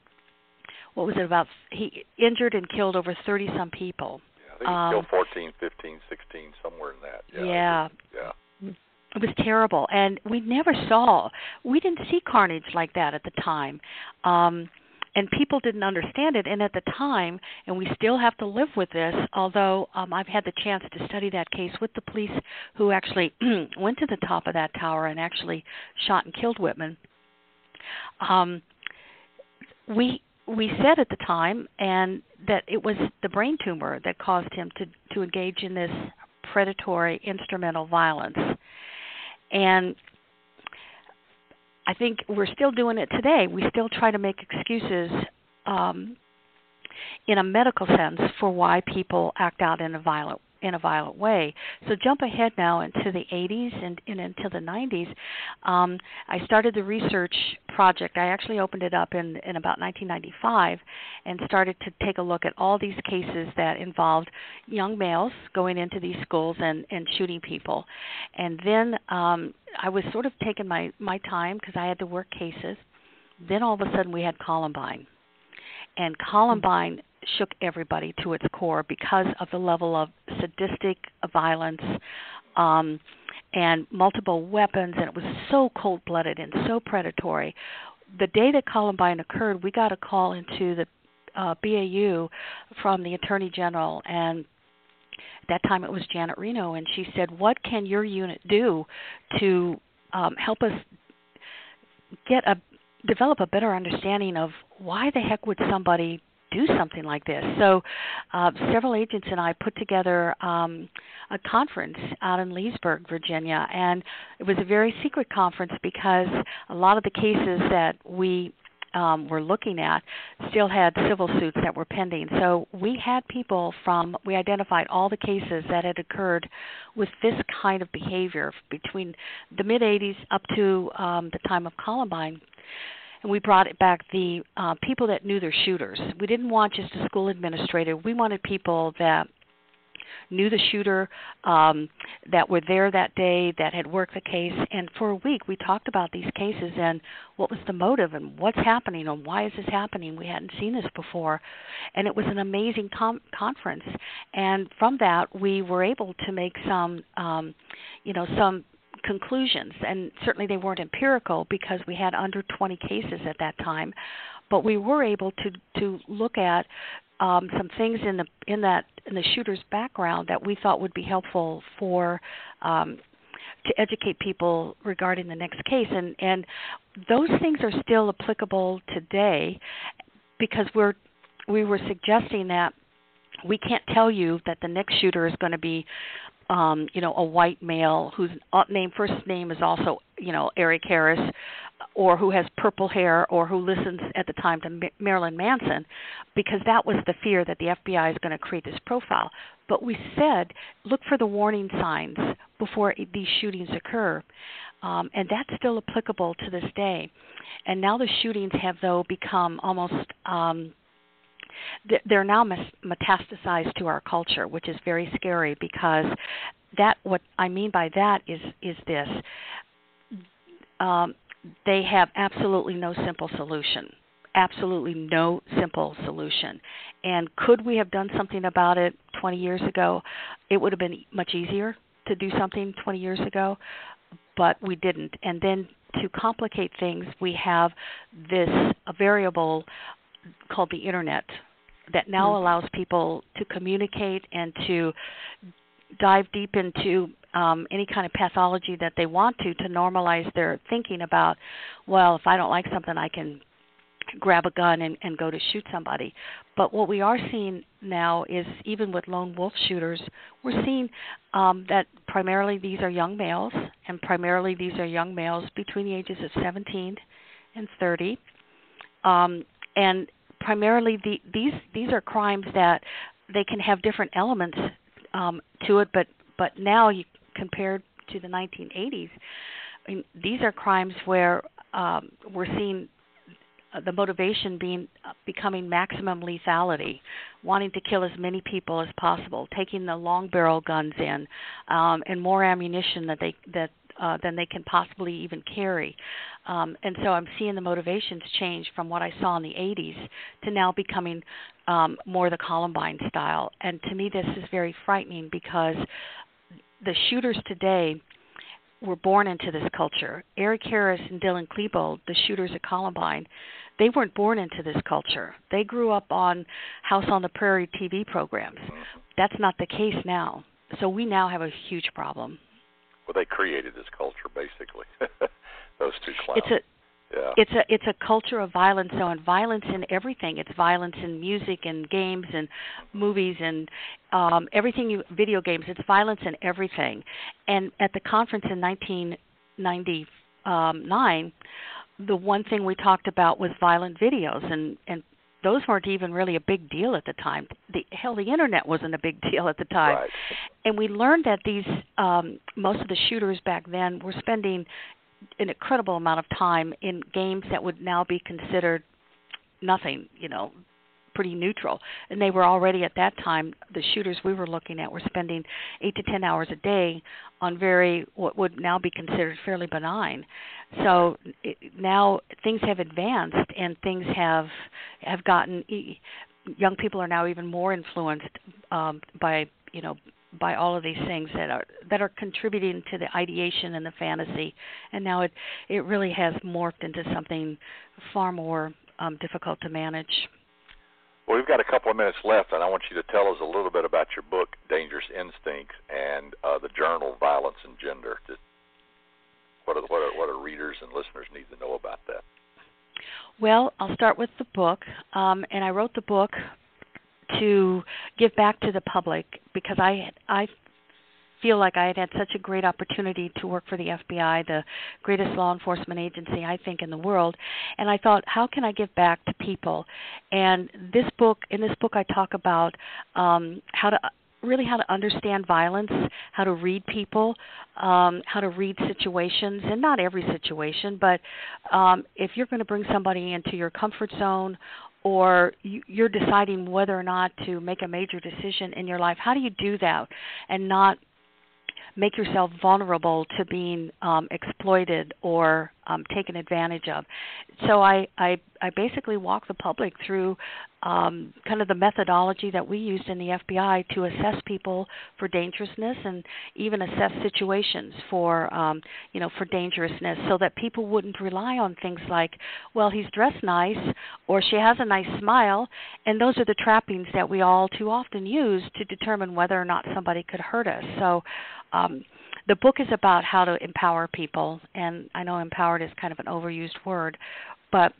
what was it about? He injured and killed over 30 some people. Yeah, I think he um, killed 14, 15, 16, somewhere in that. Yeah. Yeah. yeah. It was terrible, and we never saw. We didn't see carnage like that at the time. Um, and people didn't understand it and at the time and we still have to live with this although um I've had the chance to study that case with the police who actually went to the top of that tower and actually shot and killed Whitman um we we said at the time and that it was the brain tumor that caused him to to engage in this predatory instrumental violence and I think we're still doing it today. We still try to make excuses um, in a medical sense for why people act out in a violent in a violent way. So jump ahead now into the 80s and, and into the 90s. Um, I started the research project. I actually opened it up in, in about 1995 and started to take a look at all these cases that involved young males going into these schools and, and shooting people. And then um, I was sort of taking my, my time because I had to work cases. Then all of a sudden we had Columbine. And Columbine shook everybody to its core because of the level of sadistic violence um, and multiple weapons, and it was so cold blooded and so predatory. The day that Columbine occurred, we got a call into the uh, BAU from the Attorney General, and at that time it was Janet Reno, and she said, "What can your unit do to um, help us get a develop a better understanding of why the heck would somebody do something like this. So, uh, several agents and I put together um, a conference out in Leesburg, Virginia, and it was a very secret conference because a lot of the cases that we um, were looking at still had civil suits that were pending. So we had people from, we identified all the cases that had occurred with this kind of behavior between the mid 80s up to um, the time of Columbine and we brought it back the uh, people that knew their shooters. We didn't want just a school administrator. We wanted people that knew the shooter, um, that were there that day, that had worked the case. And for a week, we talked about these cases and what was the motive and what's happening and why is this happening. We hadn't seen this before, and it was an amazing com- conference. And from that, we were able to make some, um, you know, some conclusions, and certainly they weren't empirical because we had under 20 cases at that time, but we were able to to look at um, some things in the in that in the shooter's background that we thought would be helpful for um, to educate people regarding the next case, and and those things are still applicable today because we're we were suggesting that we can't tell you that the next shooter is going to be um, you know, a white male whose name first name is also, you know, Eric Harris, or who has purple hair or who listens at the time to Marilyn Manson because that was the fear that the FBI is going to create this profile. But we said look for the warning signs before these shootings occur. Um, and that's still applicable to this day. And now the shootings have, though, become almost um, they're now metastasized to our culture, which is very scary because that what I mean by that is is this: um, they have absolutely no simple solution. Absolutely no simple solution. And could we have done something about it 20 years ago? It would have been much easier to do something 20 years ago, but we didn't. And then to complicate things, we have this variable called the internet that now mm-hmm. allows people to communicate and to dive deep into um, any kind of pathology that they want to to normalize their thinking about, well, if I don't like something, I can grab a gun and, and go to shoot somebody. But what we are seeing now is even with lone wolf shooters, we're seeing um, that primarily these are young males, and primarily these are young males between the ages of 17 and 30. Um, and primarily the, these these are crimes that they can have different elements um, to it, but but now you compared to the 1980s, I mean, these are crimes where um, we're seeing the motivation being uh, becoming maximum lethality, wanting to kill as many people as possible, taking the long barrel guns in, um, and more ammunition that they that uh, than they can possibly even carry. Um, and so I'm seeing the motivations change from what I saw in the 80s to now becoming um, more the Columbine style. And to me, this is very frightening because the shooters today were born into this culture. Eric Harris and Dylan Klebold, the shooters at Columbine, they weren't born into this culture. They grew up on House on the Prairie TV programs. That's not the case now. So we now have a huge problem. Well, they created this culture basically. Those two clowns. It's a yeah. It's a it's a culture of violence though and violence in everything. It's violence in music and games and movies and um everything you video games. It's violence in everything. And at the conference in 1999, the one thing we talked about was violent videos and and those weren't even really a big deal at the time. The hell, the internet wasn't a big deal at the time, right. and we learned that these um, most of the shooters back then were spending an incredible amount of time in games that would now be considered nothing, you know, pretty neutral. And they were already at that time the shooters we were looking at were spending 8 to 10 hours a day on very what would now be considered fairly benign. So it, now things have advanced and things have have gotten young people are now even more influenced um by, you know, by all of these things that are that are contributing to the ideation and the fantasy and now it it really has morphed into something far more um, difficult to manage well we've got a couple of minutes left and i want you to tell us a little bit about your book dangerous instincts and uh, the journal violence and gender Just what are, what are what are readers and listeners need to know about that? Well i'll start with the book um, and i wrote the book to give back to the public because I I feel like I had had such a great opportunity to work for the FBI, the greatest law enforcement agency I think in the world, and I thought, how can I give back to people? And this book, in this book, I talk about um, how to really how to understand violence, how to read people, um, how to read situations, and not every situation, but um, if you're going to bring somebody into your comfort zone or you're deciding whether or not to make a major decision in your life, how do you do that and not make yourself vulnerable to being um, exploited or um, taken advantage of. So I, I, I basically walk the public through um, kind of the methodology that we used in the FBI to assess people for dangerousness and even assess situations for um, you know for dangerousness, so that people wouldn't rely on things like, well, he's dressed nice or she has a nice smile, and those are the trappings that we all too often use to determine whether or not somebody could hurt us. So um, the book is about how to empower people, and I know empowered is kind of an overused word, but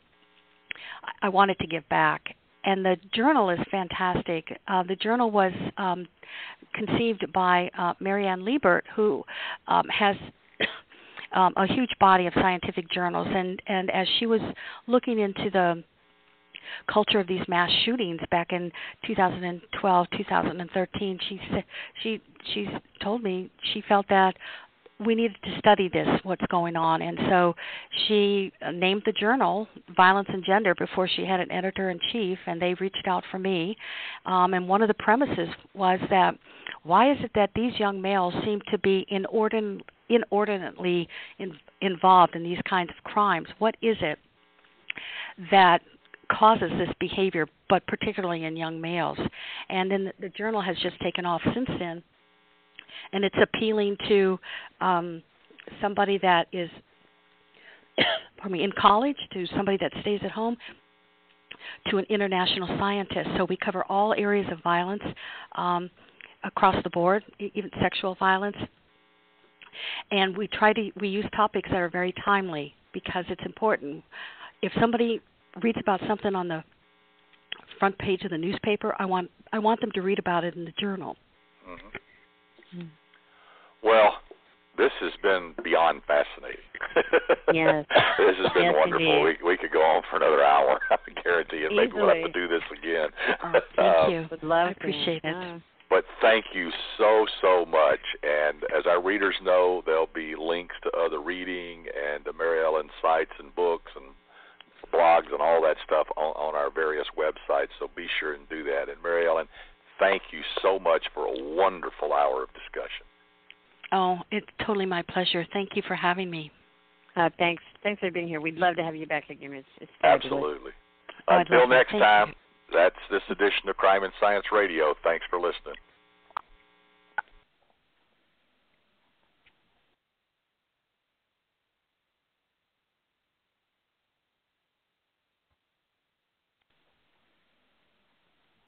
I wanted to give back. And the journal is fantastic. Uh, the journal was um, conceived by uh, Mary Ann Liebert, who um, has um, a huge body of scientific journals, and and as she was looking into the culture of these mass shootings back in 2012 2013 she she she told me she felt that we needed to study this what's going on. And so she named the journal violence and gender before she had an editor in chief and they reached out for me. Um, and one of the premises was that why is it that these young males seem to be inordin- inordinately in, involved in these kinds of crimes? What is it that causes this behavior but particularly in young males? And then the, the journal has just taken off since then and it's appealing to um, somebody that is, pardon me, in college, to somebody that stays at home, to an international scientist. So we cover all areas of violence um, across the board, even sexual violence. And we try to we use topics that are very timely because it's important. If somebody reads about something on the front page of the newspaper, I want I want them to read about it in the journal. Mm-hmm. Well, this has been beyond fascinating. yes. this has been yes, wonderful. We we could go on for another hour. I guarantee you. Maybe we'll have to do this again. Oh, thank um, you. Would love I appreciate to. it. But thank you so so much. And as our readers know, there'll be links to other reading and to Mary Ellen sites and books and blogs and all that stuff on, on our various websites. So be sure and do that. And Mary Ellen, thank you so much for a wonderful hour of discussion. Oh, it's totally my pleasure. Thank you for having me. Uh, thanks. Thanks for being here. We'd love to have you back again. It's, it's. Absolutely. Oh, Until next time, you. that's this edition of Crime and Science Radio. Thanks for listening.